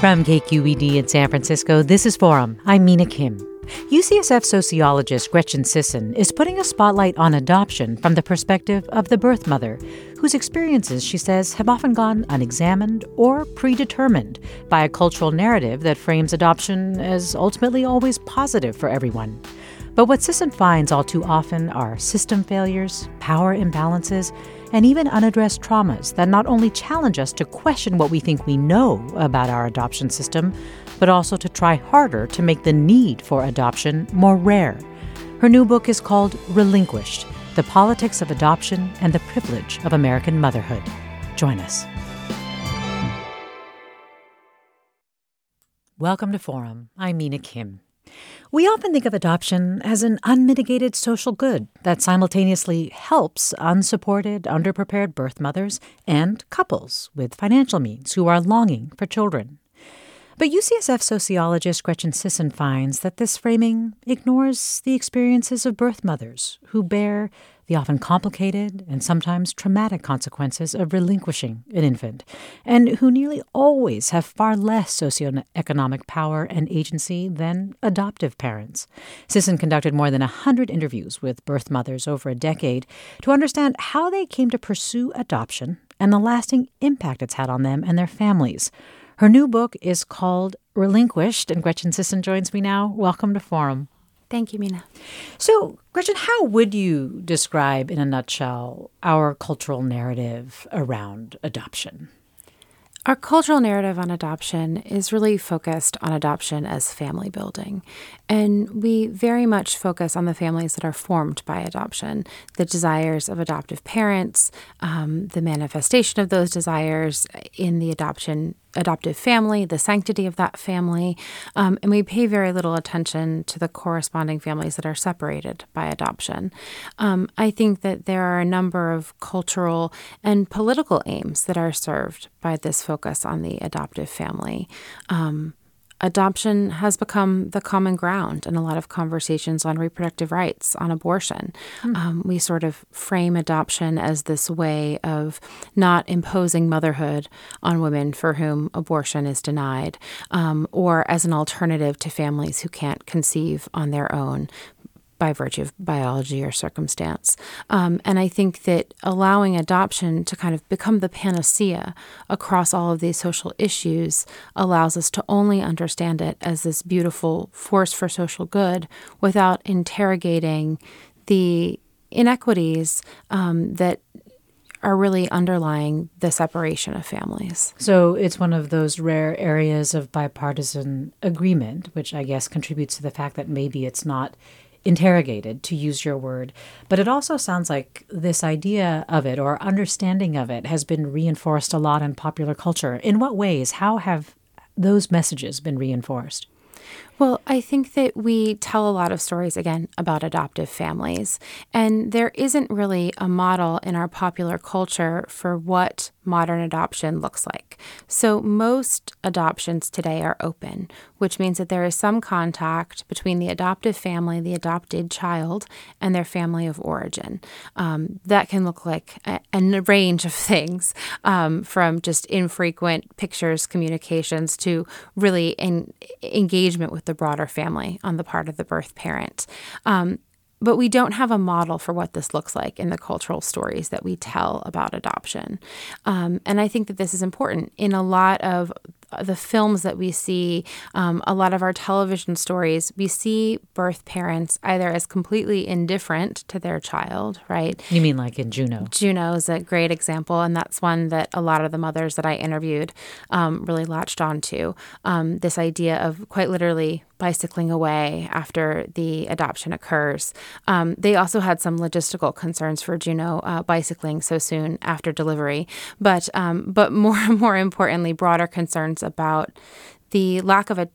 From KQED in San Francisco, this is Forum. I'm Mina Kim. UCSF sociologist Gretchen Sisson is putting a spotlight on adoption from the perspective of the birth mother, whose experiences, she says, have often gone unexamined or predetermined by a cultural narrative that frames adoption as ultimately always positive for everyone. But what Sisson finds all too often are system failures, power imbalances, and even unaddressed traumas that not only challenge us to question what we think we know about our adoption system, but also to try harder to make the need for adoption more rare. Her new book is called Relinquished The Politics of Adoption and the Privilege of American Motherhood. Join us. Welcome to Forum. I'm Mina Kim. We often think of adoption as an unmitigated social good that simultaneously helps unsupported, underprepared birth mothers and couples with financial means who are longing for children. But UCSF sociologist Gretchen Sisson finds that this framing ignores the experiences of birth mothers who bear the often complicated and sometimes traumatic consequences of relinquishing an infant, and who nearly always have far less socioeconomic power and agency than adoptive parents. Sisson conducted more than 100 interviews with birth mothers over a decade to understand how they came to pursue adoption and the lasting impact it's had on them and their families. Her new book is called Relinquished, and Gretchen Sisson joins me now. Welcome to Forum. Thank you, Mina. So, Gretchen, how would you describe in a nutshell our cultural narrative around adoption? Our cultural narrative on adoption is really focused on adoption as family building. And we very much focus on the families that are formed by adoption, the desires of adoptive parents, um, the manifestation of those desires in the adoption adoptive family, the sanctity of that family, um, and we pay very little attention to the corresponding families that are separated by adoption. Um, I think that there are a number of cultural and political aims that are served by this focus on the adoptive family. Um, adoption has become the common ground in a lot of conversations on reproductive rights, on abortion. Mm. Um, we sort of frame adoption as this way of not imposing motherhood on women for whom abortion is denied, um, or as an alternative to families who can't conceive on their own by virtue of biology or circumstance. Um, and I think that allowing adoption to kind of become the panacea across all of these social issues allows us to only understand it as this beautiful force for social good without interrogating the inequities um, that are really underlying the separation of families. So it's one of those rare areas of bipartisan agreement, which I guess contributes to the fact that maybe it's not interrogated, to use your word. But it also sounds like this idea of it or understanding of it has been reinforced a lot in popular culture. In what ways? How have those messages been reinforced? Well, I think that we tell a lot of stories again about adoptive families, and there isn't really a model in our popular culture for what modern adoption looks like. So, most adoptions today are open, which means that there is some contact between the adoptive family, the adopted child, and their family of origin. Um, that can look like a, a range of things um, from just infrequent pictures, communications, to really engagement with the broader family on the part of the birth parent. Um, but we don't have a model for what this looks like in the cultural stories that we tell about adoption. Um, and I think that this is important. In a lot of the films that we see, um, a lot of our television stories, we see birth parents either as completely indifferent to their child, right? You mean like in Juno? Juno is a great example, and that's one that a lot of the mothers that I interviewed um, really latched onto. Um, this idea of quite literally bicycling away after the adoption occurs. Um, they also had some logistical concerns for Juno uh, bicycling so soon after delivery, but um, but more more importantly, broader concerns about the lack of a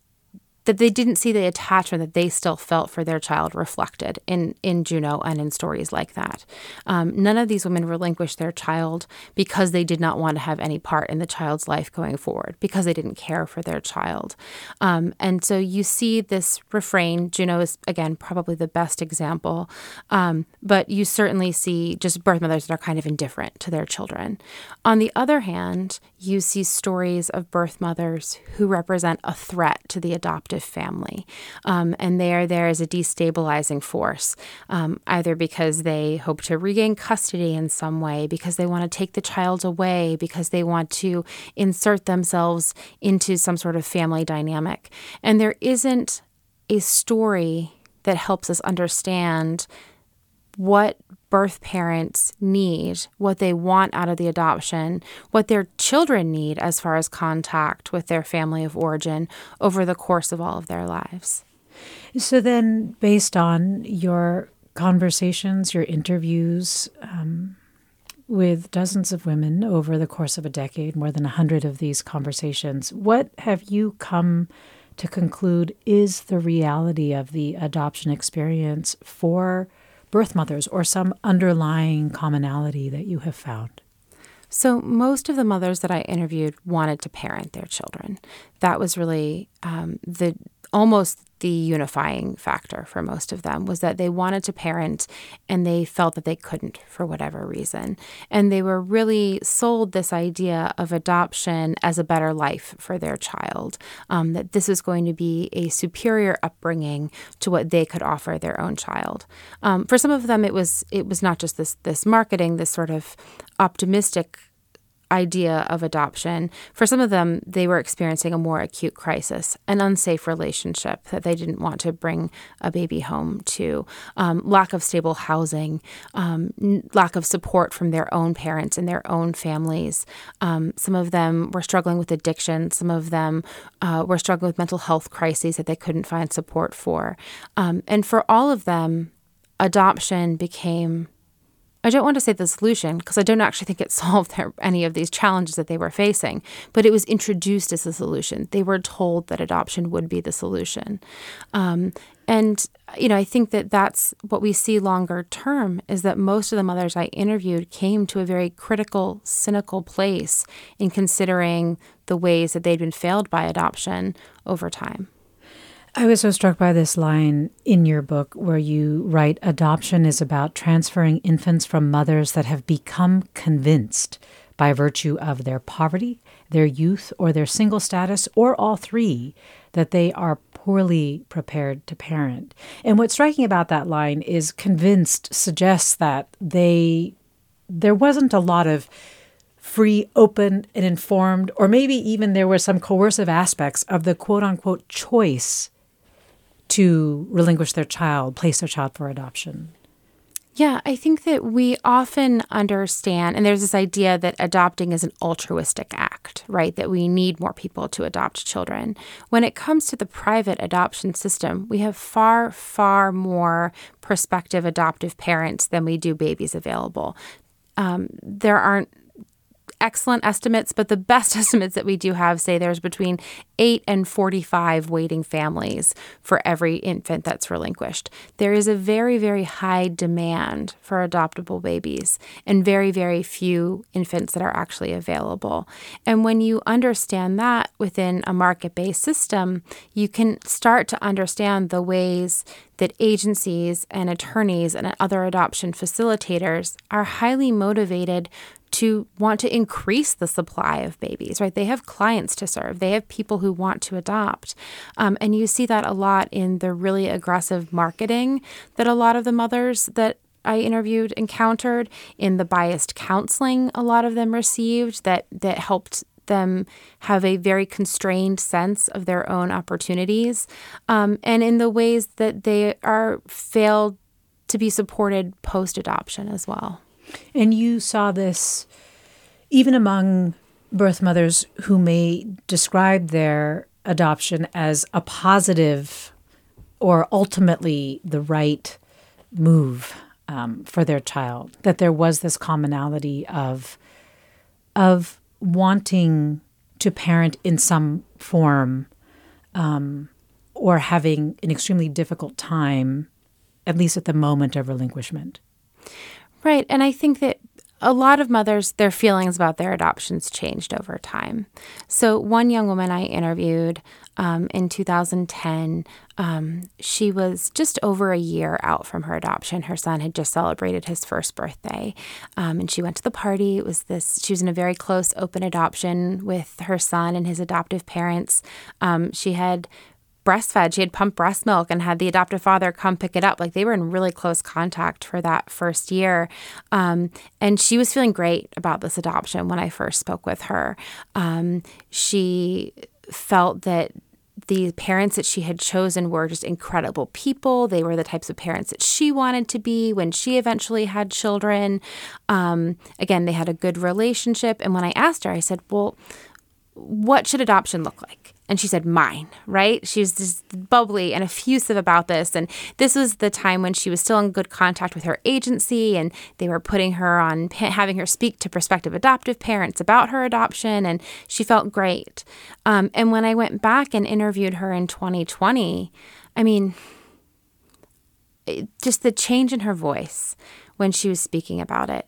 that they didn't see the attachment that they still felt for their child reflected in, in Juno and in stories like that. Um, none of these women relinquished their child because they did not want to have any part in the child's life going forward, because they didn't care for their child. Um, and so you see this refrain. Juno is, again, probably the best example, um, but you certainly see just birth mothers that are kind of indifferent to their children. On the other hand, you see stories of birth mothers who represent a threat to the adopted adoptive family. Um, and they are there as a destabilizing force, um, either because they hope to regain custody in some way, because they want to take the child away, because they want to insert themselves into some sort of family dynamic. And there isn't a story that helps us understand what birth parents need, what they want out of the adoption, what their children need as far as contact with their family of origin over the course of all of their lives. So, then, based on your conversations, your interviews um, with dozens of women over the course of a decade, more than a hundred of these conversations, what have you come to conclude is the reality of the adoption experience for? Birth mothers or some underlying commonality that you have found? So, most of the mothers that I interviewed wanted to parent their children. That was really um, the almost the unifying factor for most of them was that they wanted to parent and they felt that they couldn't for whatever reason. And they were really sold this idea of adoption as a better life for their child, um, that this is going to be a superior upbringing to what they could offer their own child. Um, for some of them, it was it was not just this this marketing, this sort of optimistic idea of adoption, for some of them, they were experiencing a more acute crisis, an unsafe relationship that they didn't want to bring a baby home to, um, lack of stable housing, um, lack of support from their own parents and their own families. Um, some of them were struggling with addiction. Some of them uh, were struggling with mental health crises that they couldn't find support for. Um, and for all of them, adoption became I don't want to say the solution because I don't actually think it solved their, any of these challenges that they were facing, but it was introduced as a solution. They were told that adoption would be the solution. Um, and, you know, I think that that's what we see longer term is that most of the mothers I interviewed came to a very critical, cynical place in considering the ways that they'd been failed by adoption over time. I was so struck by this line in your book where you write adoption is about transferring infants from mothers that have become convinced by virtue of their poverty, their youth, or their single status, or all three, that they are poorly prepared to parent. And what's striking about that line is convinced suggests that they there wasn't a lot of free, open, and informed, or maybe even there were some coercive aspects of the quote unquote choice to relinquish their child, place their child for adoption? Yeah, I think that we often understand, and there's this idea that adopting is an altruistic act, right? That we need more people to adopt children. When it comes to the private adoption system, we have far, far more prospective adoptive parents than we do babies available. Um, there aren't excellent estimates, but the best estimates that we do have say there's between 8 and 45 waiting families for every infant that's relinquished. There is a very, very high demand for adoptable babies and very, very few infants that are actually available. And when you understand that within a market based system, you can start to understand the ways that agencies and attorneys and other adoption facilitators are highly motivated to want to increase the supply of babies, right? They have clients to serve. They have people who want to adopt. Um, and you see that a lot in the really aggressive marketing that a lot of the mothers that I interviewed encountered in the biased counseling a lot of them received that that helped them have a very constrained sense of their own opportunities um, and in the ways that they are failed to be supported post adoption as well. And you saw this even among birth mothers who may describe their adoption as a positive or ultimately the right move um, for their child. That there was this commonality of of wanting to parent in some form um, or having an extremely difficult time, at least at the moment of relinquishment. Right. And I think that a lot of mothers, their feelings about their adoptions changed over time. So, one young woman I interviewed um, in 2010, um, she was just over a year out from her adoption. Her son had just celebrated his first birthday, um, and she went to the party. It was this. She was in a very close, open adoption with her son and his adoptive parents. Um, she had breastfed. She had pumped breast milk and had the adoptive father come pick it up. Like they were in really close contact for that first year. Um, and she was feeling great about this adoption when I first spoke with her. Um, she felt that the parents that she had chosen were just incredible people. They were the types of parents that she wanted to be when she eventually had children. Um, again, they had a good relationship. And when I asked her, I said, Well, what should adoption look like? And she said, mine, right? She was just bubbly and effusive about this. And this was the time when she was still in good contact with her agency and they were putting her on, having her speak to prospective adoptive parents about her adoption. And she felt great. Um, and when I went back and interviewed her in 2020, I mean, it, just the change in her voice when she was speaking about it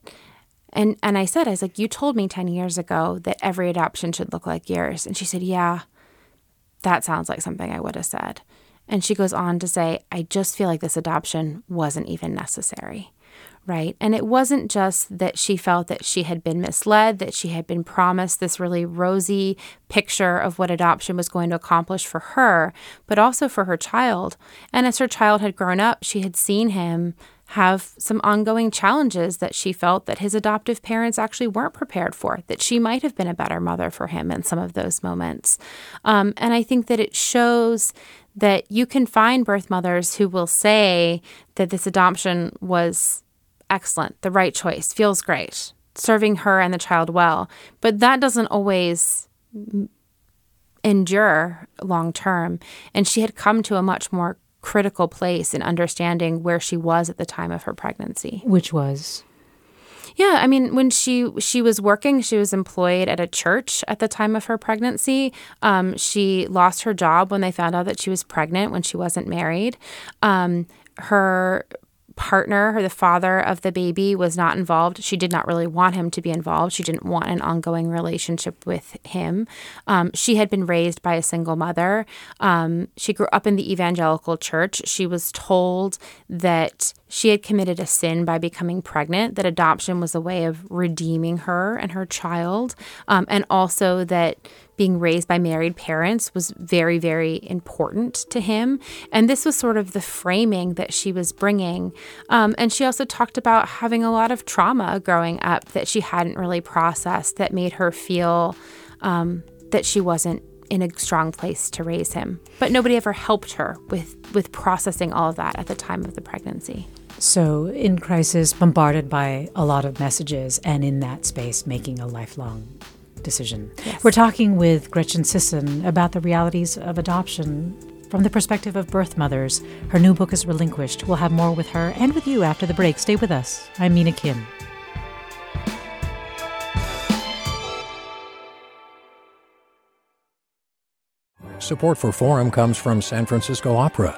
and and I said, I was like, you told me 10 years ago that every adoption should look like yours. And she said, Yeah, that sounds like something I would have said. And she goes on to say, I just feel like this adoption wasn't even necessary. Right. And it wasn't just that she felt that she had been misled, that she had been promised this really rosy picture of what adoption was going to accomplish for her, but also for her child. And as her child had grown up, she had seen him have some ongoing challenges that she felt that his adoptive parents actually weren't prepared for, that she might have been a better mother for him in some of those moments. Um, and I think that it shows that you can find birth mothers who will say that this adoption was excellent, the right choice, feels great, serving her and the child well. But that doesn't always endure long term. And she had come to a much more critical place in understanding where she was at the time of her pregnancy. Which was? Yeah, I mean, when she she was working, she was employed at a church at the time of her pregnancy. Um, she lost her job when they found out that she was pregnant when she wasn't married. Um, her partner or the father of the baby was not involved. She did not really want him to be involved. She didn't want an ongoing relationship with him. Um, she had been raised by a single mother. Um, she grew up in the evangelical church. She was told that she had committed a sin by becoming pregnant, that adoption was a way of redeeming her and her child, um, and also that being raised by married parents was very, very important to him. And this was sort of the framing that she was bringing. Um, and she also talked about having a lot of trauma growing up that she hadn't really processed that made her feel um, that she wasn't in a strong place to raise him. But nobody ever helped her with, with processing all of that at the time of the pregnancy. So, in crisis, bombarded by a lot of messages, and in that space, making a lifelong decision. Yes. We're talking with Gretchen Sisson about the realities of adoption from the perspective of birth mothers. Her new book is Relinquished. We'll have more with her and with you after the break. Stay with us. I'm Mina Kim. Support for Forum comes from San Francisco Opera.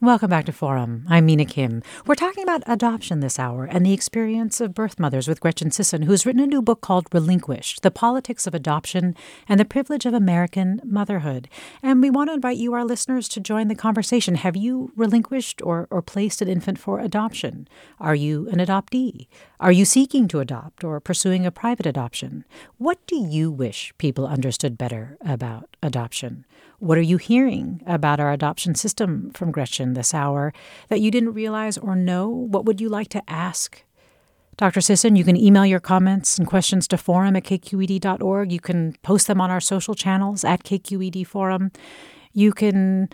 Welcome back to Forum. I'm Mina Kim. We're talking about adoption this hour and the experience of birth mothers with Gretchen Sisson, who's written a new book called Relinquished The Politics of Adoption and the Privilege of American Motherhood. And we want to invite you, our listeners, to join the conversation. Have you relinquished or, or placed an infant for adoption? Are you an adoptee? Are you seeking to adopt or pursuing a private adoption? What do you wish people understood better about adoption? What are you hearing about our adoption system from Gretchen this hour that you didn't realize or know? What would you like to ask? Dr. Sisson, you can email your comments and questions to forum at kqed.org. You can post them on our social channels at KQED Forum. You can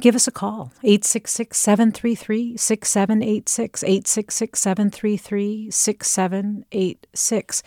give us a call 866 733 6786 866 733 6786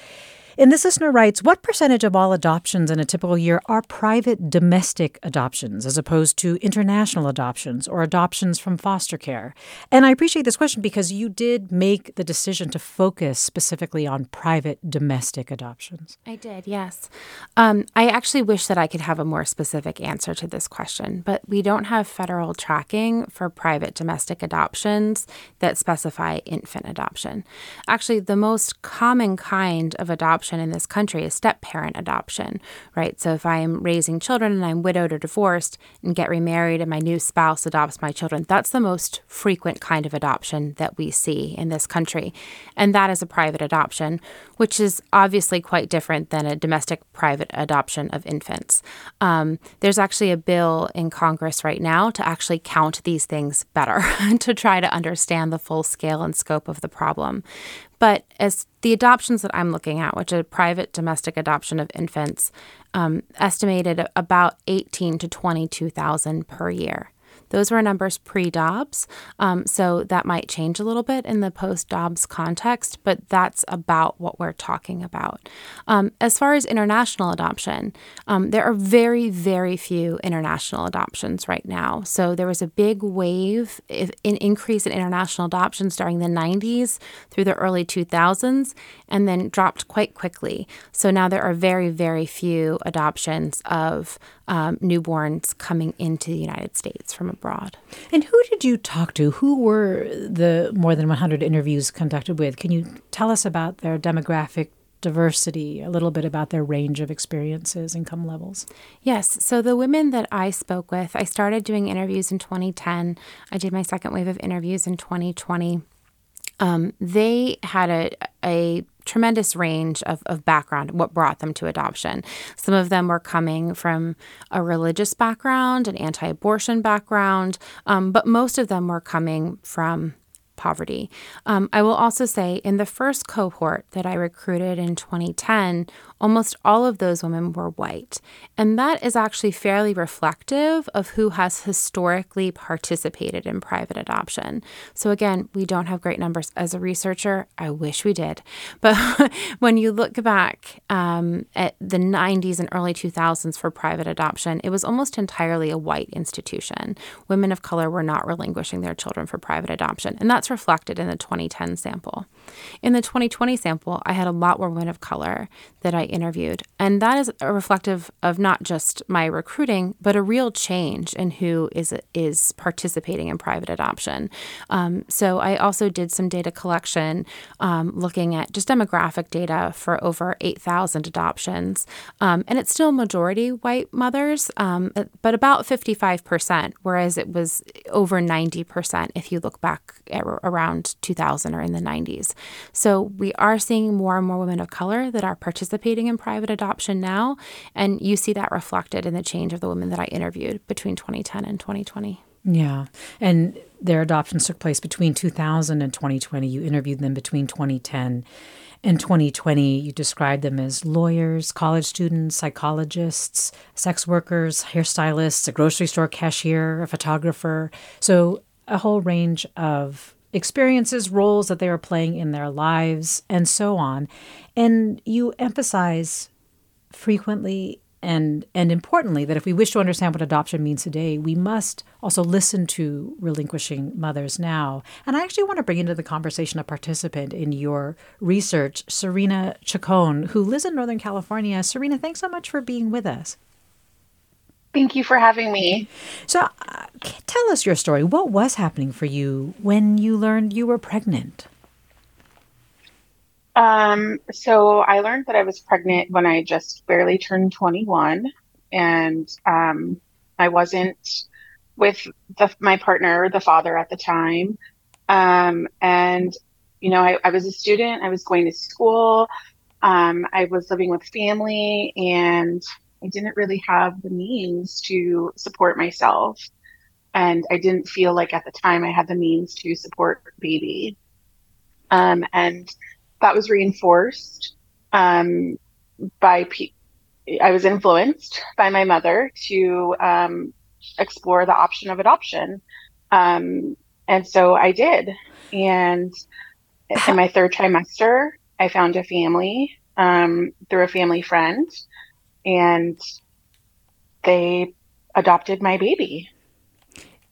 and this listener writes What percentage of all adoptions in a typical year are private domestic adoptions as opposed to international adoptions or adoptions from foster care? And I appreciate this question because you did make the decision to focus specifically on private domestic adoptions. I did, yes. Um, I actually wish that I could have a more specific answer to this question, but we don't have federal tracking for private domestic adoptions that specify infant adoption. Actually, the most common kind of adoption adoption in this country is step parent adoption, right? So if I'm raising children and I'm widowed or divorced and get remarried and my new spouse adopts my children, that's the most frequent kind of adoption that we see in this country. And that is a private adoption, which is obviously quite different than a domestic private adoption of infants. Um, there's actually a bill in Congress right now to actually count these things better to try to understand the full scale and scope of the problem. But as the adoptions that I'm looking at, which are private domestic adoption of infants, um, estimated about 18 to 22,000 per year. Those were numbers pre Dobbs. Um, so that might change a little bit in the post Dobbs context, but that's about what we're talking about. Um, as far as international adoption, um, there are very, very few international adoptions right now. So there was a big wave, an increase in international adoptions during the 90s through the early 2000s, and then dropped quite quickly. So now there are very, very few adoptions of um, newborns coming into the United States from abroad. And who did you talk to? Who were the more than 100 interviews conducted with? Can you tell us about their demographic diversity, a little bit about their range of experiences, income levels? Yes. So the women that I spoke with, I started doing interviews in 2010. I did my second wave of interviews in 2020. Um, they had a, a tremendous range of, of background, what brought them to adoption. Some of them were coming from a religious background, an anti abortion background, um, but most of them were coming from poverty. Um, I will also say in the first cohort that I recruited in 2010, almost all of those women were white. And that is actually fairly reflective of who has historically participated in private adoption. So, again, we don't have great numbers. As a researcher, I wish we did. But when you look back um, at the 90s and early 2000s for private adoption, it was almost entirely a white institution. Women of color were not relinquishing their children for private adoption. And that's reflected in the 2010 sample. In the 2020 sample, I had a lot more women of color that I interviewed. And that is reflective of not just my recruiting, but a real change in who is is participating in private adoption. Um, so I also did some data collection, um, looking at just demographic data for over 8,000 adoptions, um, and it's still majority white mothers, um, but about 55%, whereas it was over 90% if you look back around 2000 or in the 90s. So we are seeing more and more women of color that are participating in private adoption now. And you see that reflected in the change of the women that I interviewed between 2010 and 2020. Yeah. And their adoptions took place between 2000 and 2020. You interviewed them between 2010 and 2020. You described them as lawyers, college students, psychologists, sex workers, hairstylists, a grocery store cashier, a photographer. So, a whole range of experiences, roles that they are playing in their lives, and so on. And you emphasize frequently and and importantly that if we wish to understand what adoption means today we must also listen to relinquishing mothers now. And i actually want to bring into the conversation a participant in your research serena chacon who lives in northern california. Serena thanks so much for being with us Thank you for having me. So, uh, tell us your story. What was happening for you when you learned you were pregnant? Um, so I learned that I was pregnant when I just barely turned 21, and um, I wasn't with the, my partner, the father at the time. Um, and you know, I, I, was a student. I was going to school. Um, I was living with family, and I didn't really have the means to support myself. And I didn't feel like at the time I had the means to support baby. Um, and that was reinforced um, by pe- I was influenced by my mother to um, explore the option of adoption, um, and so I did. And in my third trimester, I found a family um, through a family friend, and they adopted my baby.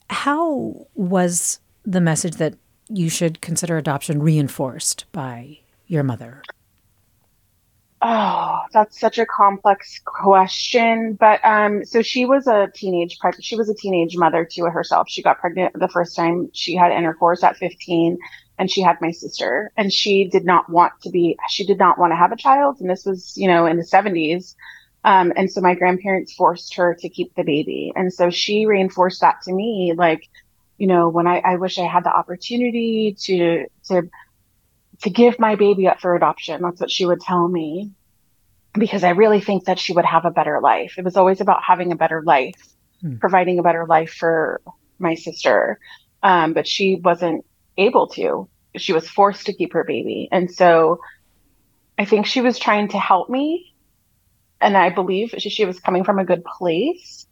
How was the message that you should consider adoption reinforced by your mother? Oh, that's such a complex question. But um, so she was a teenage. She was a teenage mother to herself. She got pregnant the first time she had intercourse at 15, and she had my sister. And she did not want to be. She did not want to have a child. And this was, you know, in the 70s. Um, and so my grandparents forced her to keep the baby. And so she reinforced that to me, like, you know, when I, I wish I had the opportunity to to to give my baby up for adoption. That's what she would tell me because I really think that she would have a better life. It was always about having a better life, hmm. providing a better life for my sister. Um, but she wasn't able to. She was forced to keep her baby. And so I think she was trying to help me. And I believe she, she was coming from a good place.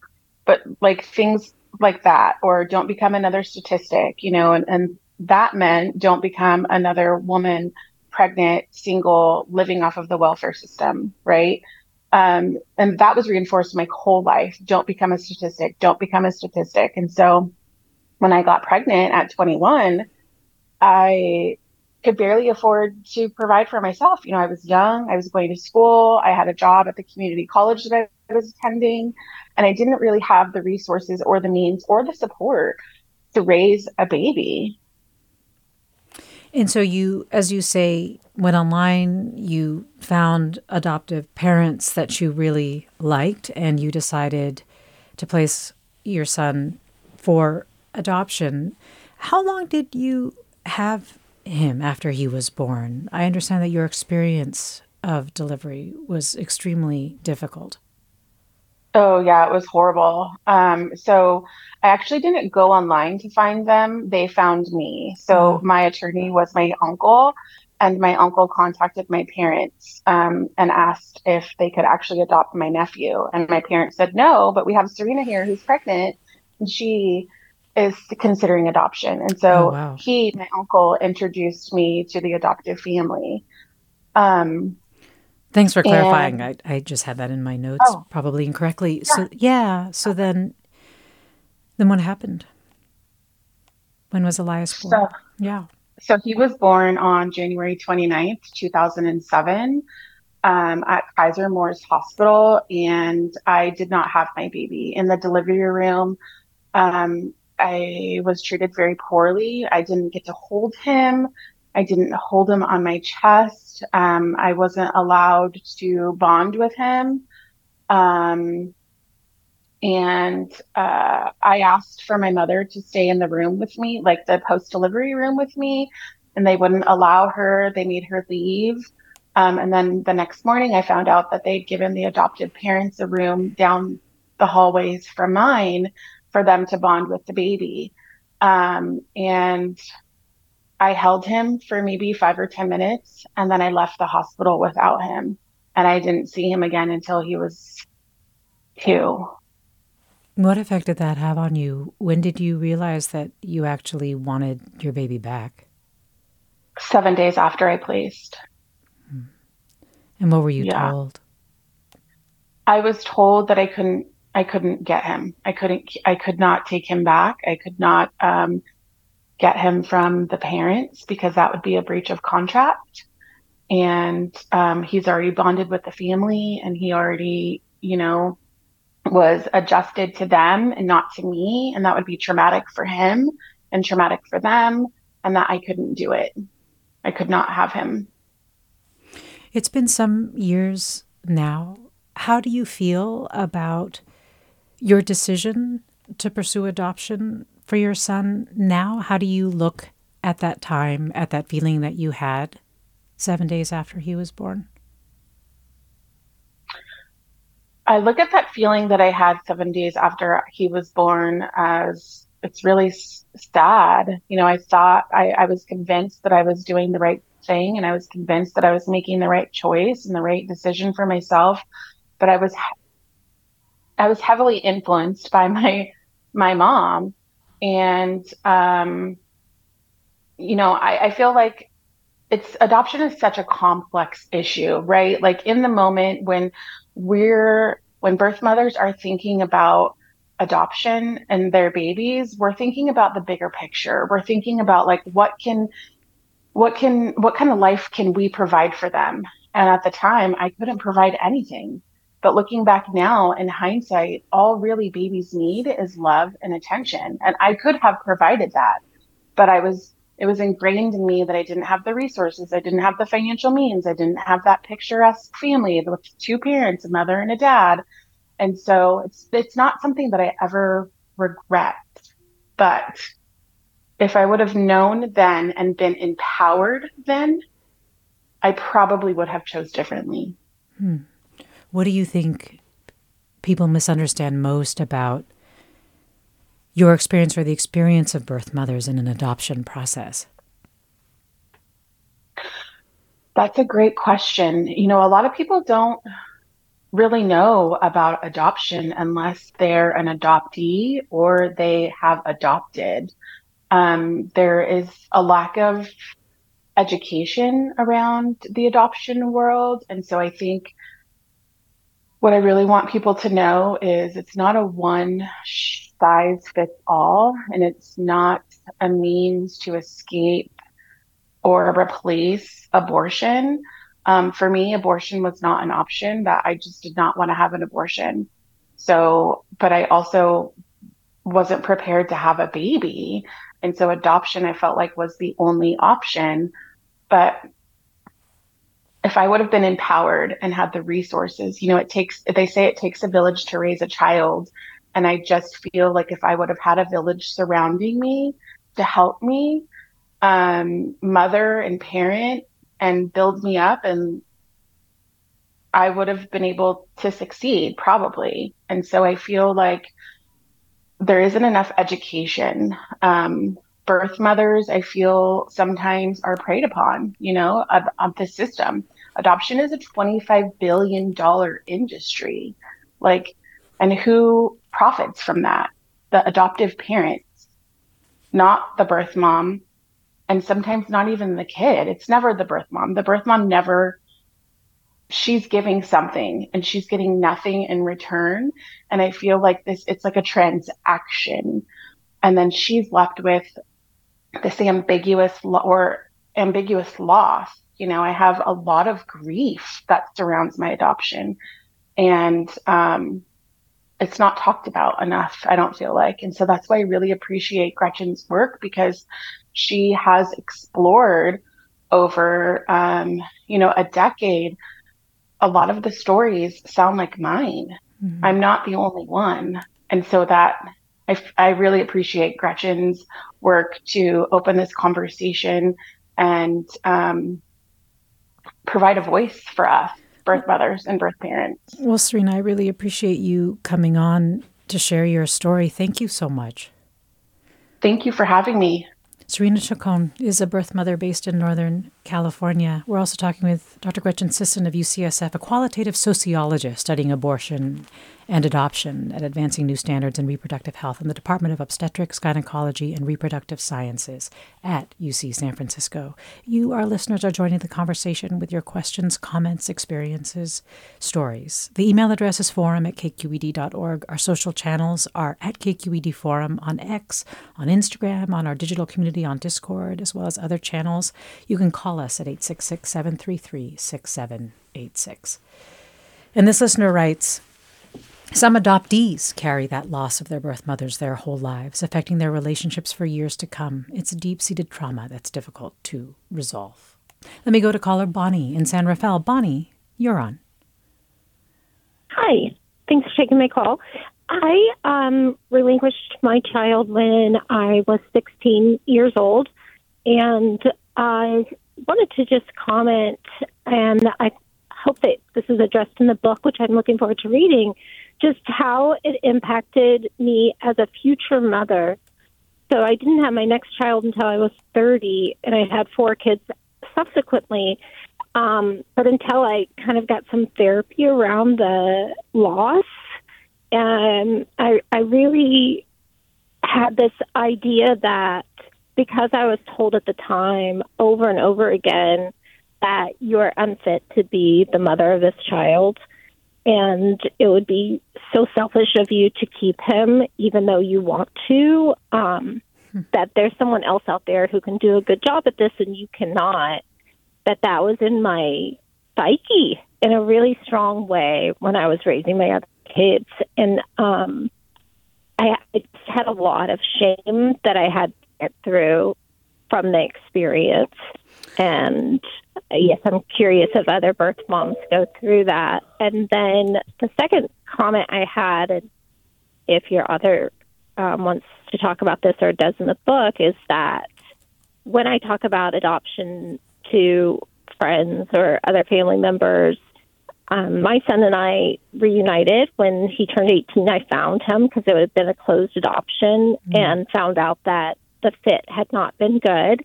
But like things like that, or don't become another statistic, you know, and, and that meant don't become another woman pregnant, single, living off of the welfare system, right? Um, and that was reinforced my whole life. Don't become a statistic. Don't become a statistic. And so when I got pregnant at 21, I could barely afford to provide for myself. You know, I was young, I was going to school, I had a job at the community college that I was attending, and I didn't really have the resources or the means or the support to raise a baby. And so you, as you say, went online, you found adoptive parents that you really liked, and you decided to place your son for adoption. How long did you have him after he was born? I understand that your experience of delivery was extremely difficult. Oh yeah, it was horrible. Um, so I actually didn't go online to find them. They found me. So my attorney was my uncle, and my uncle contacted my parents um, and asked if they could actually adopt my nephew. And my parents said no, but we have Serena here who's pregnant, and she is considering adoption. And so oh, wow. he, my uncle, introduced me to the adoptive family. Um, Thanks for clarifying. And, I, I just had that in my notes, oh, probably incorrectly. Yeah. So yeah. So then, then what happened? When was Elias born? So, yeah. So he was born on January 29th, 2007, um, at Kaiser Morris Hospital, and I did not have my baby in the delivery room. Um, I was treated very poorly. I didn't get to hold him. I didn't hold him on my chest. Um, I wasn't allowed to bond with him. Um, and uh, I asked for my mother to stay in the room with me, like the post delivery room with me, and they wouldn't allow her. They made her leave. Um, and then the next morning, I found out that they'd given the adopted parents a room down the hallways from mine for them to bond with the baby. Um, and I held him for maybe five or 10 minutes, and then I left the hospital without him. And I didn't see him again until he was two. What effect did that have on you? When did you realize that you actually wanted your baby back? Seven days after I placed. And what were you Yeah. told? I was told that I couldn't I couldn't get him. I couldn't I could not take him back. I could not um, get him from the parents because that would be a breach of contract. And um, he's already bonded with the family and he already, you know, was adjusted to them and not to me. And that would be traumatic for him and traumatic for them. And that I couldn't do it. I could not have him. It's been some years now. How do you feel about your decision to pursue adoption for your son now? How do you look at that time, at that feeling that you had seven days after he was born? I look at that feeling that I had seven days after he was born as it's really sad. You know, I thought I, I was convinced that I was doing the right thing and I was convinced that I was making the right choice and the right decision for myself. But I was, I was heavily influenced by my, my mom. And, um, you know, I, I feel like it's adoption is such a complex issue, right? Like in the moment when we're when birth mothers are thinking about adoption and their babies, we're thinking about the bigger picture. We're thinking about like what can what can what kind of life can we provide for them? And at the time, I couldn't provide anything. But looking back now in hindsight, all really babies need is love and attention. And I could have provided that, but I was it was ingrained in me that I didn't have the resources, I didn't have the financial means, I didn't have that picturesque family with two parents, a mother and a dad. And so it's it's not something that I ever regret. But if I would have known then and been empowered then, I probably would have chose differently. Hmm. What do you think people misunderstand most about your experience or the experience of birth mothers in an adoption process? That's a great question. You know, a lot of people don't really know about adoption unless they're an adoptee or they have adopted. Um, there is a lack of education around the adoption world. And so I think what I really want people to know is it's not a one size fits all, and it's not a means to escape or replace abortion. Um, for me, abortion was not an option that I just did not want to have an abortion. So, but I also wasn't prepared to have a baby. And so adoption, I felt like was the only option. But if I would have been empowered and had the resources, you know, it takes, they say it takes a village to raise a child. And I just feel like if I would have had a village surrounding me to help me, um, mother and parent and build me up and I would have been able to succeed probably. And so I feel like there isn't enough education. Um, birth mothers, I feel sometimes are preyed upon, you know, of, of the system. Adoption is a $25 billion industry. Like, and who profits from that? The adoptive parents, not the birth mom, and sometimes not even the kid. It's never the birth mom. The birth mom never, she's giving something and she's getting nothing in return. And I feel like this, it's like a transaction. And then she's left with this ambiguous lo- or ambiguous loss. You know, I have a lot of grief that surrounds my adoption. And, um, it's not talked about enough, I don't feel like. And so that's why I really appreciate Gretchen's work because she has explored over, um, you know, a decade. A lot of the stories sound like mine. I'm not the only one. And so that I, f- I really appreciate Gretchen's work to open this conversation and um, provide a voice for us, birth mothers and birth parents. Well, Serena, I really appreciate you coming on to share your story. Thank you so much. Thank you for having me. Serena Chacon is a birth mother based in Northern California. We're also talking with Dr. Gretchen Sisson of UCSF, a qualitative sociologist studying abortion and adoption at Advancing New Standards in Reproductive Health in the Department of Obstetrics, Gynecology, and Reproductive Sciences at UC San Francisco. You, our listeners, are joining the conversation with your questions, comments, experiences, stories. The email address is forum at kqed.org. Our social channels are at KQED Forum on X, on Instagram, on our digital community on Discord, as well as other channels. You can call us at 866 733 6786. And this listener writes, some adoptees carry that loss of their birth mothers their whole lives, affecting their relationships for years to come. It's a deep seated trauma that's difficult to resolve. Let me go to caller Bonnie in San Rafael. Bonnie, you're on. Hi. Thanks for taking my call. I um, relinquished my child when I was 16 years old, and I wanted to just comment, and I hope that this is addressed in the book, which I'm looking forward to reading just how it impacted me as a future mother. So I didn't have my next child until I was 30, and I had four kids subsequently. Um, but until I kind of got some therapy around the loss, and I, I really had this idea that because I was told at the time over and over again that you're unfit to be the mother of this child, and it would be so selfish of you to keep him, even though you want to. Um, hmm. that there's someone else out there who can do a good job at this, and you cannot. That that was in my psyche in a really strong way when I was raising my other kids, and um, I, I had a lot of shame that I had to get through from the experience, and yes, I'm curious if other birth moms go through that. And then the second comment I had, and if your author um, wants to talk about this or does in the book, is that when I talk about adoption to friends or other family members, um, my son and I reunited when he turned 18. I found him because it had been a closed adoption mm-hmm. and found out that the fit had not been good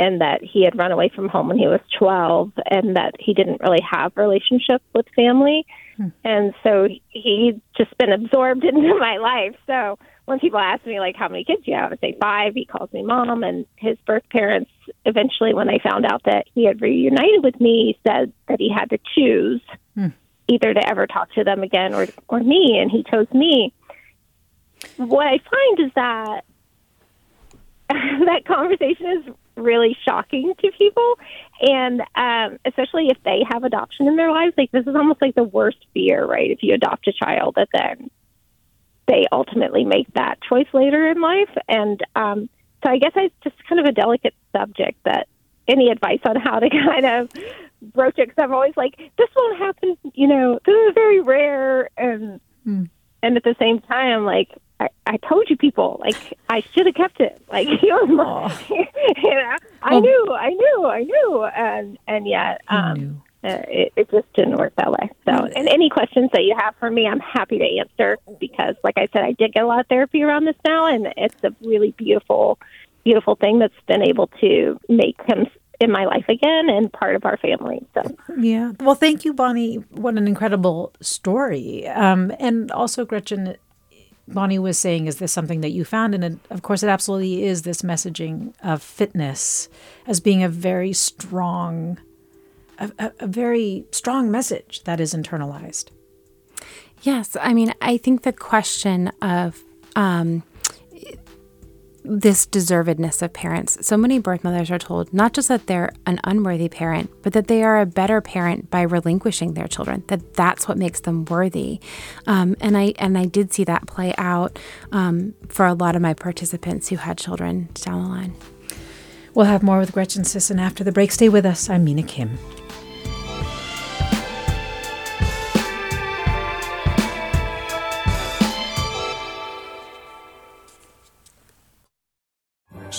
and that he had run away from home when he was 12 and that he didn't really have a relationship with family. Hmm. And so he'd just been absorbed into my life. So when people ask me, like, how many kids you have, I say five. He calls me mom. And his birth parents, eventually, when they found out that he had reunited with me, said that he had to choose hmm. either to ever talk to them again or, or me. And he chose me. What I find is that that conversation is really shocking to people. And um especially if they have adoption in their lives like this is almost like the worst fear right? If you adopt a child that then they ultimately make that choice later in life. And um so i guess it's just kind of a delicate subject that any advice on how to kind of broach it because i'm always like this won't happen you know this is very rare and mm. and at the same time like I, I told you people like I should have kept it. Like you know, you know I well, knew, I knew, I knew, and and yet um, uh, it, it just didn't work that way. So, and any questions that you have for me, I'm happy to answer because, like I said, I did get a lot of therapy around this now, and it's a really beautiful, beautiful thing that's been able to make him in my life again and part of our family. So yeah, well, thank you, Bonnie. What an incredible story, um, and also Gretchen. Bonnie was saying, is this something that you found? And it, of course, it absolutely is this messaging of fitness as being a very strong, a, a, a very strong message that is internalized. Yes. I mean, I think the question of um, this deservedness of parents. So many birth mothers are told not just that they're an unworthy parent, but that they are a better parent by relinquishing their children. That that's what makes them worthy. Um, and I and I did see that play out um, for a lot of my participants who had children down the line. We'll have more with Gretchen Sisson after the break. Stay with us. I'm Mina Kim.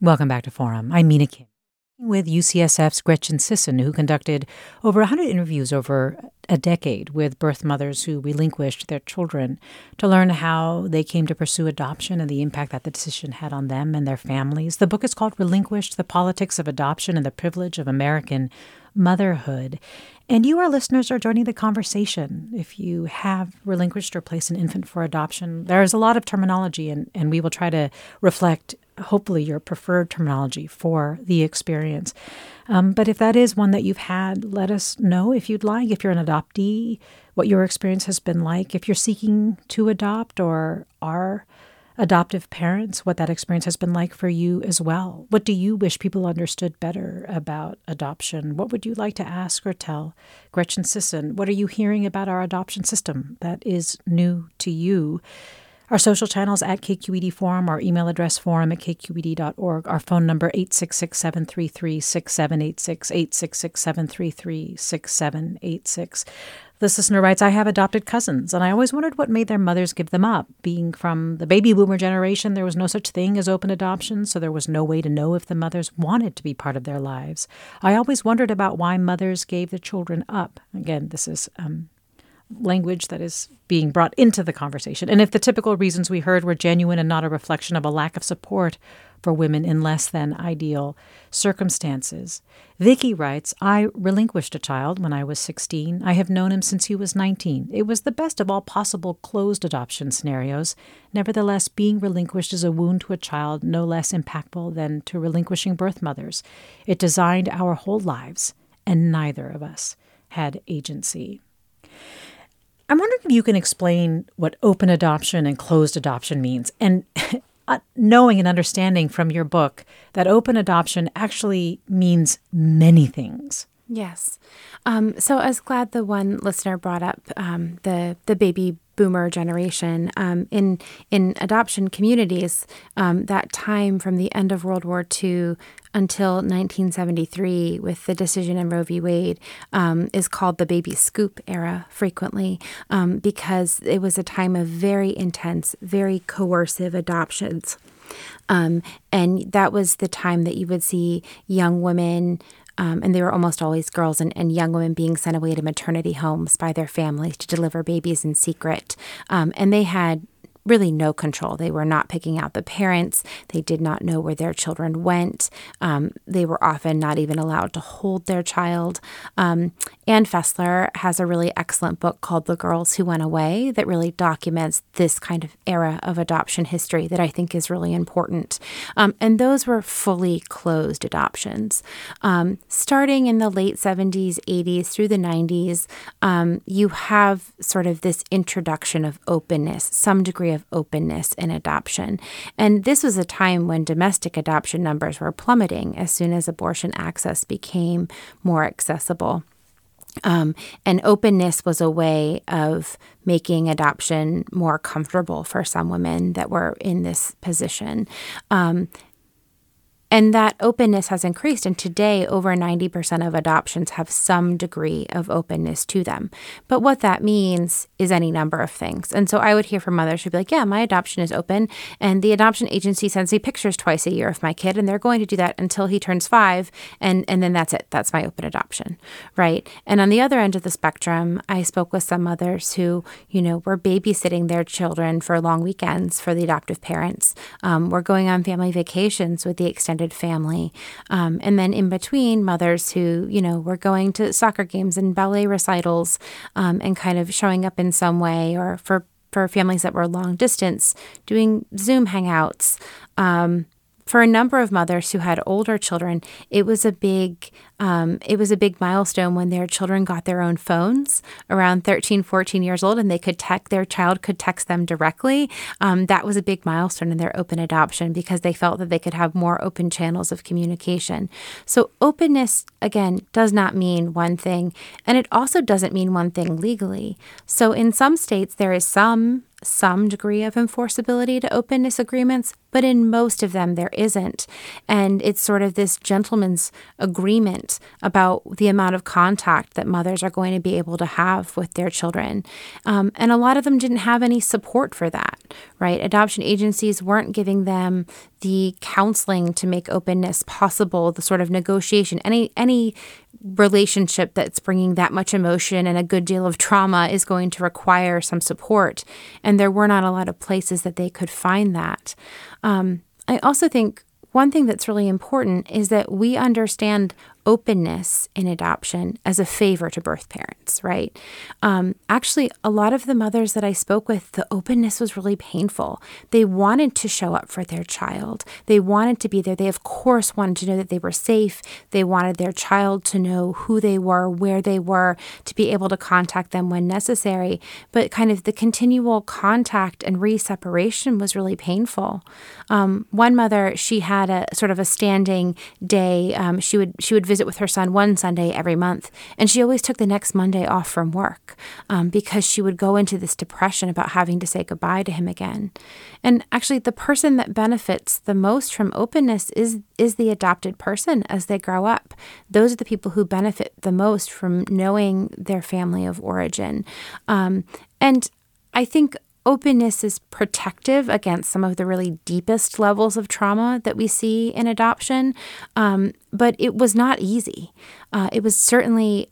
Welcome back to Forum. I'm Mina Kim with UCSF's Gretchen Sisson, who conducted over 100 interviews over a decade with birth mothers who relinquished their children to learn how they came to pursue adoption and the impact that the decision had on them and their families. The book is called Relinquished The Politics of Adoption and the Privilege of American Motherhood. And you, our listeners, are joining the conversation. If you have relinquished or placed an infant for adoption, there is a lot of terminology, and, and we will try to reflect hopefully your preferred terminology for the experience. Um, but if that is one that you've had, let us know if you'd like. If you're an adoptee, what your experience has been like. If you're seeking to adopt or are adoptive parents, what that experience has been like for you as well. What do you wish people understood better about adoption? What would you like to ask or tell Gretchen Sisson? What are you hearing about our adoption system that is new to you? Our social channels at KQED Forum, our email address forum at kqed.org, our phone number 866-733-6786, 866-733-6786. This listener writes, I have adopted cousins, and I always wondered what made their mothers give them up. Being from the baby boomer generation, there was no such thing as open adoption, so there was no way to know if the mothers wanted to be part of their lives. I always wondered about why mothers gave the children up. Again, this is um, language that is being brought into the conversation. And if the typical reasons we heard were genuine and not a reflection of a lack of support for women in less than ideal circumstances. Vicky writes, I relinquished a child when I was 16. I have known him since he was 19. It was the best of all possible closed adoption scenarios. Nevertheless, being relinquished is a wound to a child no less impactful than to relinquishing birth mothers. It designed our whole lives, and neither of us had agency. I'm wondering if you can explain what open adoption and closed adoption means. And uh, knowing and understanding from your book that open adoption actually means many things. Yes. Um, so I was glad the one listener brought up um, the the baby boomer generation um, in in adoption communities. Um, that time from the end of World War II until 1973, with the decision in Roe v. Wade, um, is called the baby scoop era frequently um, because it was a time of very intense, very coercive adoptions. Um, and that was the time that you would see young women um, and they were almost always girls and, and, young women being sent away to maternity homes by their families to deliver babies in secret. Um, and they had really no control. They were not picking out the parents. They did not know where their children went. Um, they were often not even allowed to hold their child. Um, Ann Fessler has a really excellent book called The Girls Who Went Away that really documents this kind of era of adoption history that I think is really important. Um, and those were fully closed adoptions. Um, starting in the late 70s, 80s, through the 90s, um, you have sort of this introduction of openness, some degree of openness in adoption. And this was a time when domestic adoption numbers were plummeting as soon as abortion access became more accessible. Um, and openness was a way of making adoption more comfortable for some women that were in this position. Um, and that openness has increased. And today, over 90% of adoptions have some degree of openness to them. But what that means is any number of things. And so I would hear from mothers who'd be like, Yeah, my adoption is open. And the adoption agency sends me pictures twice a year of my kid. And they're going to do that until he turns five. And, and then that's it. That's my open adoption. Right. And on the other end of the spectrum, I spoke with some mothers who, you know, were babysitting their children for long weekends for the adoptive parents, um, were going on family vacations with the extended extended family. Um, and then in between, mothers who, you know, were going to soccer games and ballet recitals um, and kind of showing up in some way, or for, for families that were long distance, doing Zoom hangouts. Um, for a number of mothers who had older children, it was a big um, it was a big milestone when their children got their own phones around 13, 14 years old, and they could text their child could text them directly. Um, that was a big milestone in their open adoption because they felt that they could have more open channels of communication. So openness again does not mean one thing, and it also doesn't mean one thing legally. So in some states there is some some degree of enforceability to openness agreements, but in most of them there isn't. And it's sort of this gentleman's agreement about the amount of contact that mothers are going to be able to have with their children. Um, and a lot of them didn't have any support for that, right? Adoption agencies weren't giving them the counseling to make openness possible, the sort of negotiation, any any relationship that's bringing that much emotion and a good deal of trauma is going to require some support. And there were not a lot of places that they could find that. Um, I also think one thing that's really important is that we understand openness in adoption as a favor to birth parents, right? Um, actually, a lot of the mothers that I spoke with, the openness was really painful. They wanted to show up for their child, they wanted to be there. They, of course, wanted to know that they were safe. They wanted their child to know who they were, where they were, to be able to contact them when necessary. But kind of the continual contact and re separation was really painful. Um, one mother, she had a sort of a standing day. Um, she would she would visit with her son one Sunday every month, and she always took the next Monday off from work um, because she would go into this depression about having to say goodbye to him again. And actually, the person that benefits the most from openness is is the adopted person as they grow up. Those are the people who benefit the most from knowing their family of origin. Um, and I think openness is protective against some of the really deepest levels of trauma that we see in adoption, um, but it was not easy. Uh, it was certainly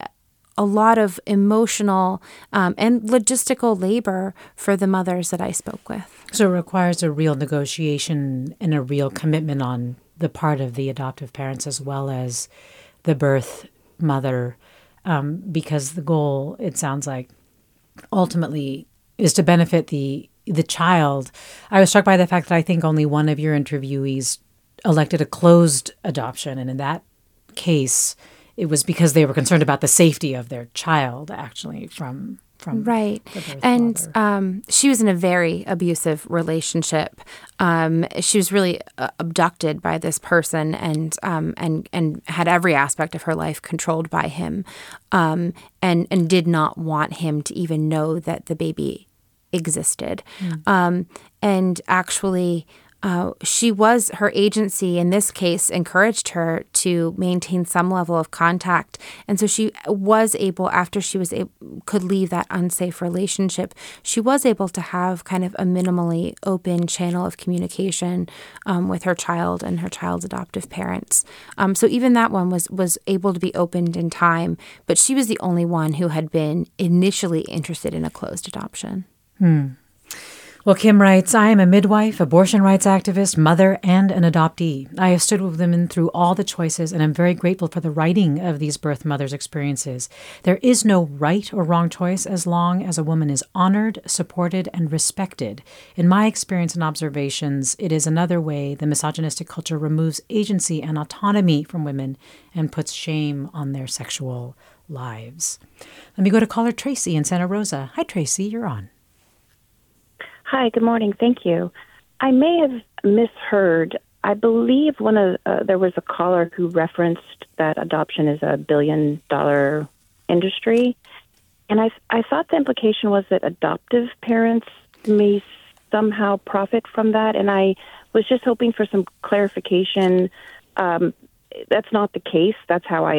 a lot of emotional um, and logistical labor for the mothers that I spoke with. So it requires a real negotiation and a real commitment on the part of the adoptive parents as well as the birth mother, um, because the goal, it sounds like, ultimately is to benefit the the child. I was struck by the fact that I think only one of your interviewees elected a closed adoption, and in that case, it was because they were concerned about the safety of their child, actually, from from right. and um, she was in a very abusive relationship. Um, she was really uh, abducted by this person and um, and and had every aspect of her life controlled by him um, and and did not want him to even know that the baby existed. Mm. and actually uh, she was her agency in this case encouraged her to maintain some level of contact. And so she was able after she was able, could leave that unsafe relationship she was able to have kind of a minimally open channel of communication um, with her child and her child's adoptive parents. Um, so even that one was was able to be opened in time but she was the only one who had been initially interested in a closed adoption hmm. Well, Kim writes, I am a midwife, abortion rights activist, mother, and an adoptee. I have stood with women through all the choices, and I'm very grateful for the writing of these birth mothers' experiences. There is no right or wrong choice as long as a woman is honored, supported, and respected. In my experience and observations, it is another way the misogynistic culture removes agency and autonomy from women and puts shame on their sexual lives. Let me go to caller Tracy in Santa Rosa. Hi, Tracy, you're on. Hi, good morning. Thank you. I may have misheard. I believe one of uh, there was a caller who referenced that adoption is a billion dollar industry, and I I thought the implication was that adoptive parents may somehow profit from that, and I was just hoping for some clarification. Um, that's not the case. That's how I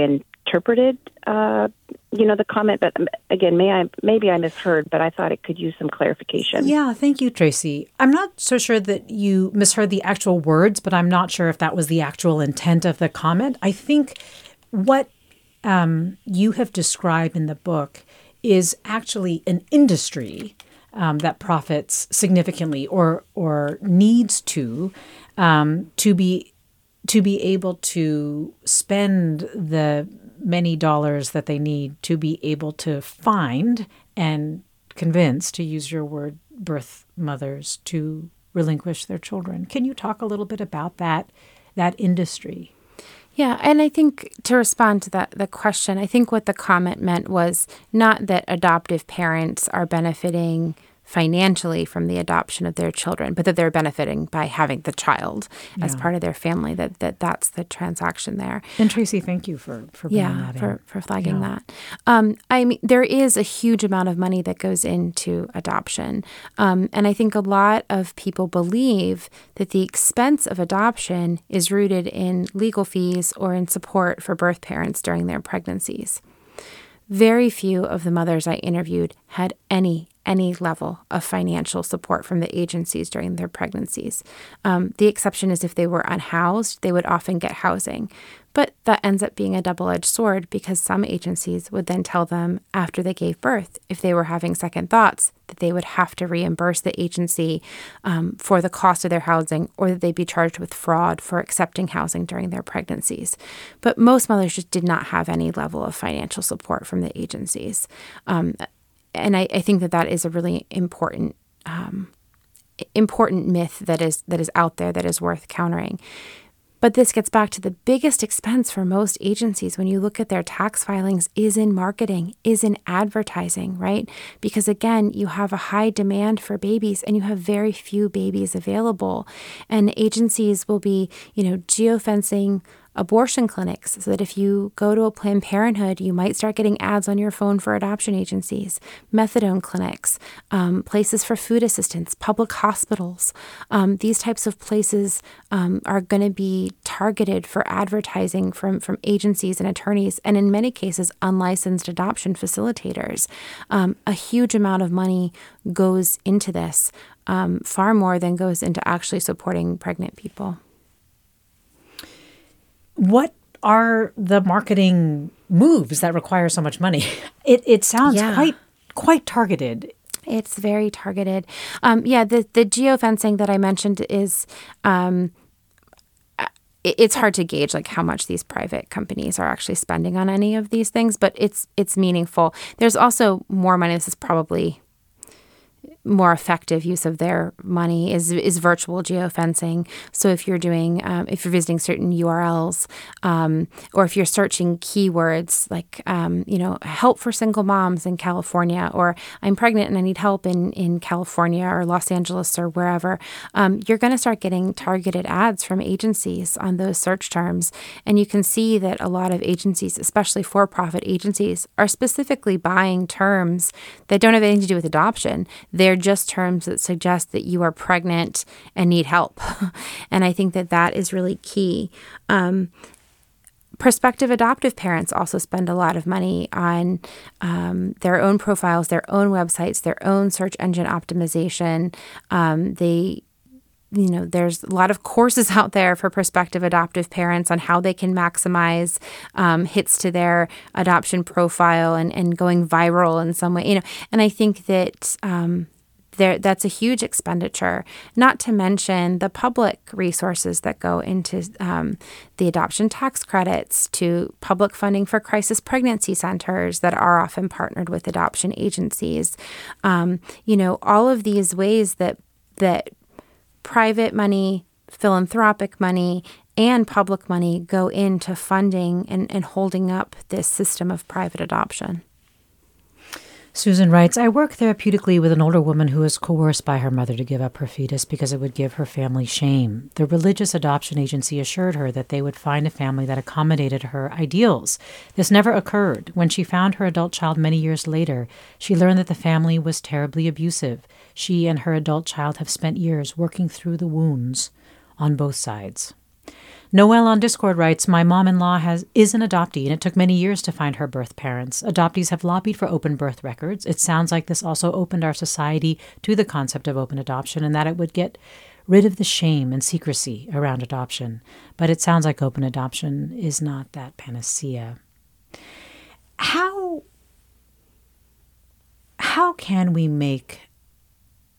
interpreted, uh, you know, the comment. But again, may I maybe I misheard, but I thought it could use some clarification. Yeah, thank you, Tracy. I'm not so sure that you misheard the actual words, but I'm not sure if that was the actual intent of the comment. I think what um, you have described in the book is actually an industry um, that profits significantly or or needs to um, to be to be able to spend the many dollars that they need to be able to find and convince, to use your word, birth mothers to relinquish their children. Can you talk a little bit about that that industry? Yeah, and I think to respond to that the question, I think what the comment meant was not that adoptive parents are benefiting financially from the adoption of their children, but that they're benefiting by having the child yeah. as part of their family. That that that's the transaction there. And Tracy, thank you for for yeah for for flagging yeah. that. Um, I mean, there is a huge amount of money that goes into adoption, um, and I think a lot of people believe that the expense of adoption is rooted in legal fees or in support for birth parents during their pregnancies. Very few of the mothers I interviewed had any any level of financial support from the agencies during their pregnancies. Um, the exception is if they were unhoused, they would often get housing. But that ends up being a double edged sword because some agencies would then tell them after they gave birth, if they were having second thoughts, that they would have to reimburse the agency um, for the cost of their housing or that they'd be charged with fraud for accepting housing during their pregnancies. But most mothers just did not have any level of financial support from the agencies. Um, and I, I, think that that is a really important um, important myth that is that is out there that is worth countering. But this gets back to the biggest expense for most agencies when you look at their tax filings is in marketing, is in advertising, right? Because again, you have a high demand for babies and you have very few babies available. And agencies will be, you know, geofencing abortion clinics so that if you go to a Planned Parenthood, you might start getting ads on your phone for adoption agencies, methadone clinics, um, places for food assistance, public hospitals. Um, these types of places um, are going to be targeted for advertising from, from agencies and attorneys, and in many cases, unlicensed adoption facilitators. Um, a huge amount of money goes into this, um, far more than goes into actually supporting pregnant people. What are the marketing moves that require so much money? It it sounds yeah. quite quite targeted. It's very targeted. Um, yeah, the the geofencing that I mentioned is. Um, it's hard to gauge like how much these private companies are actually spending on any of these things, but it's it's meaningful. There's also more money. This is probably more effective use of their money is is virtual geofencing. So if you're doing um, if you're visiting certain URLs, um, or if you're searching keywords like um, you know help for single moms in California, or I'm pregnant and I need help in in California or Los Angeles or wherever, um, you're going to start getting targeted ads from agencies on those search terms, and you can see that a lot of agencies, especially for-profit agencies, are specifically buying terms that don't have anything to do with adoption. They're just terms that suggest that you are pregnant and need help. and I think that that is really key. Um, prospective adoptive parents also spend a lot of money on um, their own profiles, their own websites, their own search engine optimization. Um, they you know, there's a lot of courses out there for prospective adoptive parents on how they can maximize um, hits to their adoption profile and, and going viral in some way, you know. And I think that um, there that's a huge expenditure. Not to mention the public resources that go into um, the adoption tax credits, to public funding for crisis pregnancy centers that are often partnered with adoption agencies. Um, you know, all of these ways that that private money, philanthropic money, and public money go into funding and, and holding up this system of private adoption. Susan writes I work therapeutically with an older woman who was coerced by her mother to give up her fetus because it would give her family shame. The religious adoption agency assured her that they would find a family that accommodated her ideals. This never occurred. When she found her adult child many years later, she learned that the family was terribly abusive. She and her adult child have spent years working through the wounds on both sides. Noelle on Discord writes, My mom in law has is an adoptee, and it took many years to find her birth parents. Adoptees have lobbied for open birth records. It sounds like this also opened our society to the concept of open adoption and that it would get rid of the shame and secrecy around adoption. But it sounds like open adoption is not that panacea. How how can we make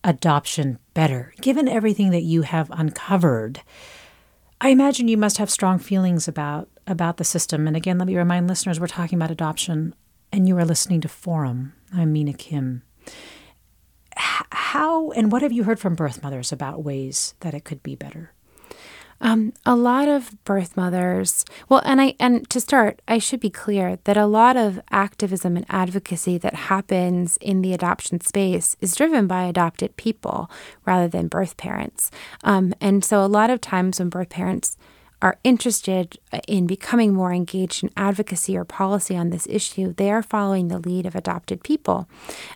adoption better given everything that you have uncovered? I imagine you must have strong feelings about about the system. And again, let me remind listeners we're talking about adoption, and you are listening to Forum. I'm Mina Kim. How and what have you heard from birth mothers about ways that it could be better? Um, a lot of birth mothers, well, and I and to start, I should be clear that a lot of activism and advocacy that happens in the adoption space is driven by adopted people rather than birth parents. Um, and so, a lot of times when birth parents are interested in becoming more engaged in advocacy or policy on this issue, they are following the lead of adopted people.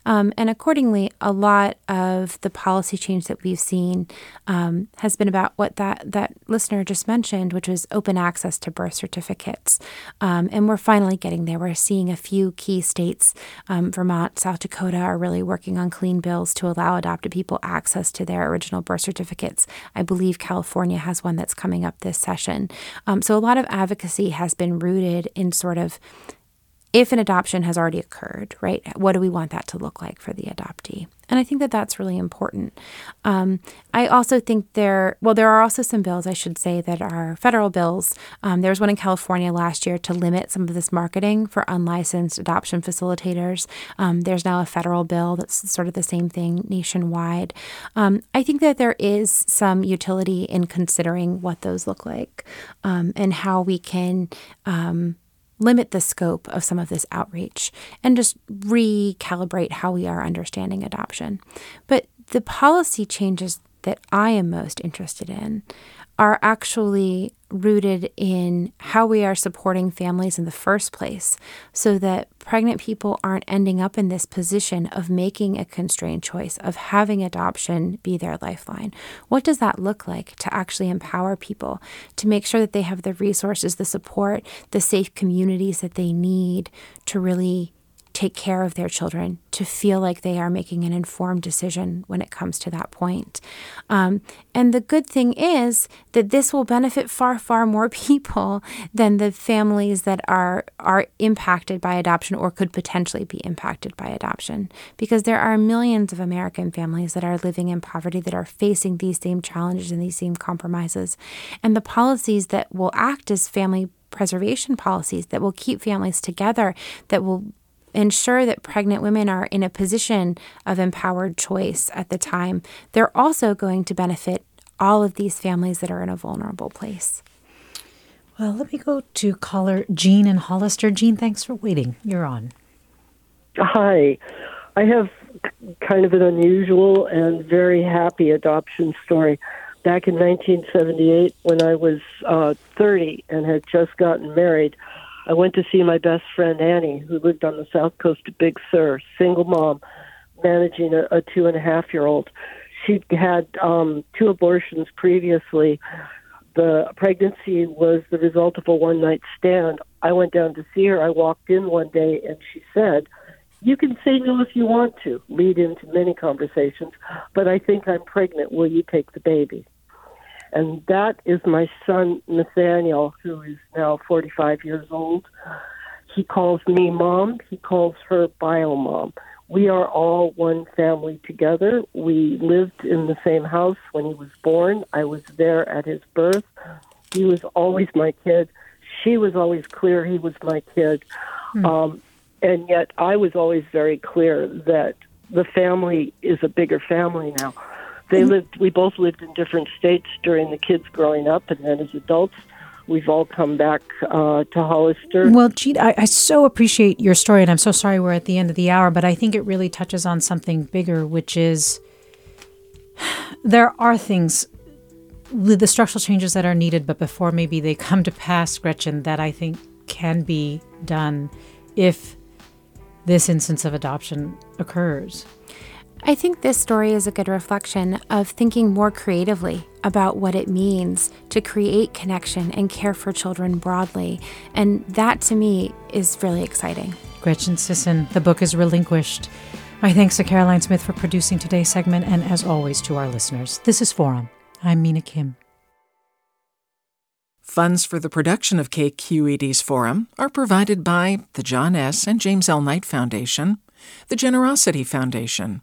Um, and accordingly, a lot of the policy change that we've seen um, has been about what that, that listener just mentioned, which was open access to birth certificates. Um, and we're finally getting there. We're seeing a few key states, um, Vermont, South Dakota, are really working on clean bills to allow adopted people access to their original birth certificates. I believe California has one that's coming up this session Um, so a lot of advocacy has been rooted in sort of if an adoption has already occurred, right? What do we want that to look like for the adoptee? And I think that that's really important. Um, I also think there, well, there are also some bills, I should say, that are federal bills. Um, there was one in California last year to limit some of this marketing for unlicensed adoption facilitators. Um, there's now a federal bill that's sort of the same thing nationwide. Um, I think that there is some utility in considering what those look like um, and how we can um, limit the scope of some of this outreach and just recalibrate how we are understanding adoption. But the policy changes that I am most interested in are actually rooted in how we are supporting families in the first place so that pregnant people aren't ending up in this position of making a constrained choice, of having adoption be their lifeline. What does that look like to actually empower people, to make sure that they have the resources, the support, the safe communities that they need to really take care of their children, to feel like they are making an informed decision when it comes to that point. Um, and the good thing is that this will benefit far, far more people than the families that are are impacted by adoption or could potentially be impacted by adoption, because there are millions of American families that are living in poverty that are facing these same challenges and these same compromises, and the policies that will act as family preservation policies that will keep families together, that will ensure that pregnant women are in a position of empowered choice at the time, they're also going to benefit all of these families that are in a vulnerable place. Well, let me go to caller Jean and Hollister. Jean, thanks for waiting. You're on. Hi. I have kind of an unusual and very happy adoption story. Back in 1978, when I was uh, 30 and had just gotten married, I went to see my best friend Annie, who lived on the south coast of Big Sur, single mom, managing a, a two and a half year old. She'd had um, two abortions previously. The pregnancy was the result of a one night stand. I went down to see her. I walked in one day and she said, You can say no if you want to, lead into many conversations, but I think I'm pregnant. Will you take the baby? And that is my son, Nathaniel, who is now 45 years old. He calls me mom. He calls her bio mom. We are all one family together. We lived in the same house when he was born. I was there at his birth. He was always my kid. She was always clear he was my kid. Hmm. Um, and yet I was always very clear that the family is a bigger family now. They lived. We both lived in different states during the kids growing up, and then as adults, we've all come back uh, to Hollister. Well, Jean, I, I, so appreciate your story, and I'm so sorry we're at the end of the hour, but I think it really touches on something bigger, which is there are things, the structural changes that are needed, but before maybe they come to pass, Gretchen, that I think can be done if this instance of adoption occurs. I think this story is a good reflection of thinking more creatively about what it means to create connection and care for children broadly. And that to me is really exciting. Gretchen Sisson, the book is relinquished. My thanks to Caroline Smith for producing today's segment, and as always to our listeners. This is Forum. I'm Mina Kim. Funds for the production of KQED's Forum are provided by the John S. and James L. Knight Foundation, the Generosity Foundation,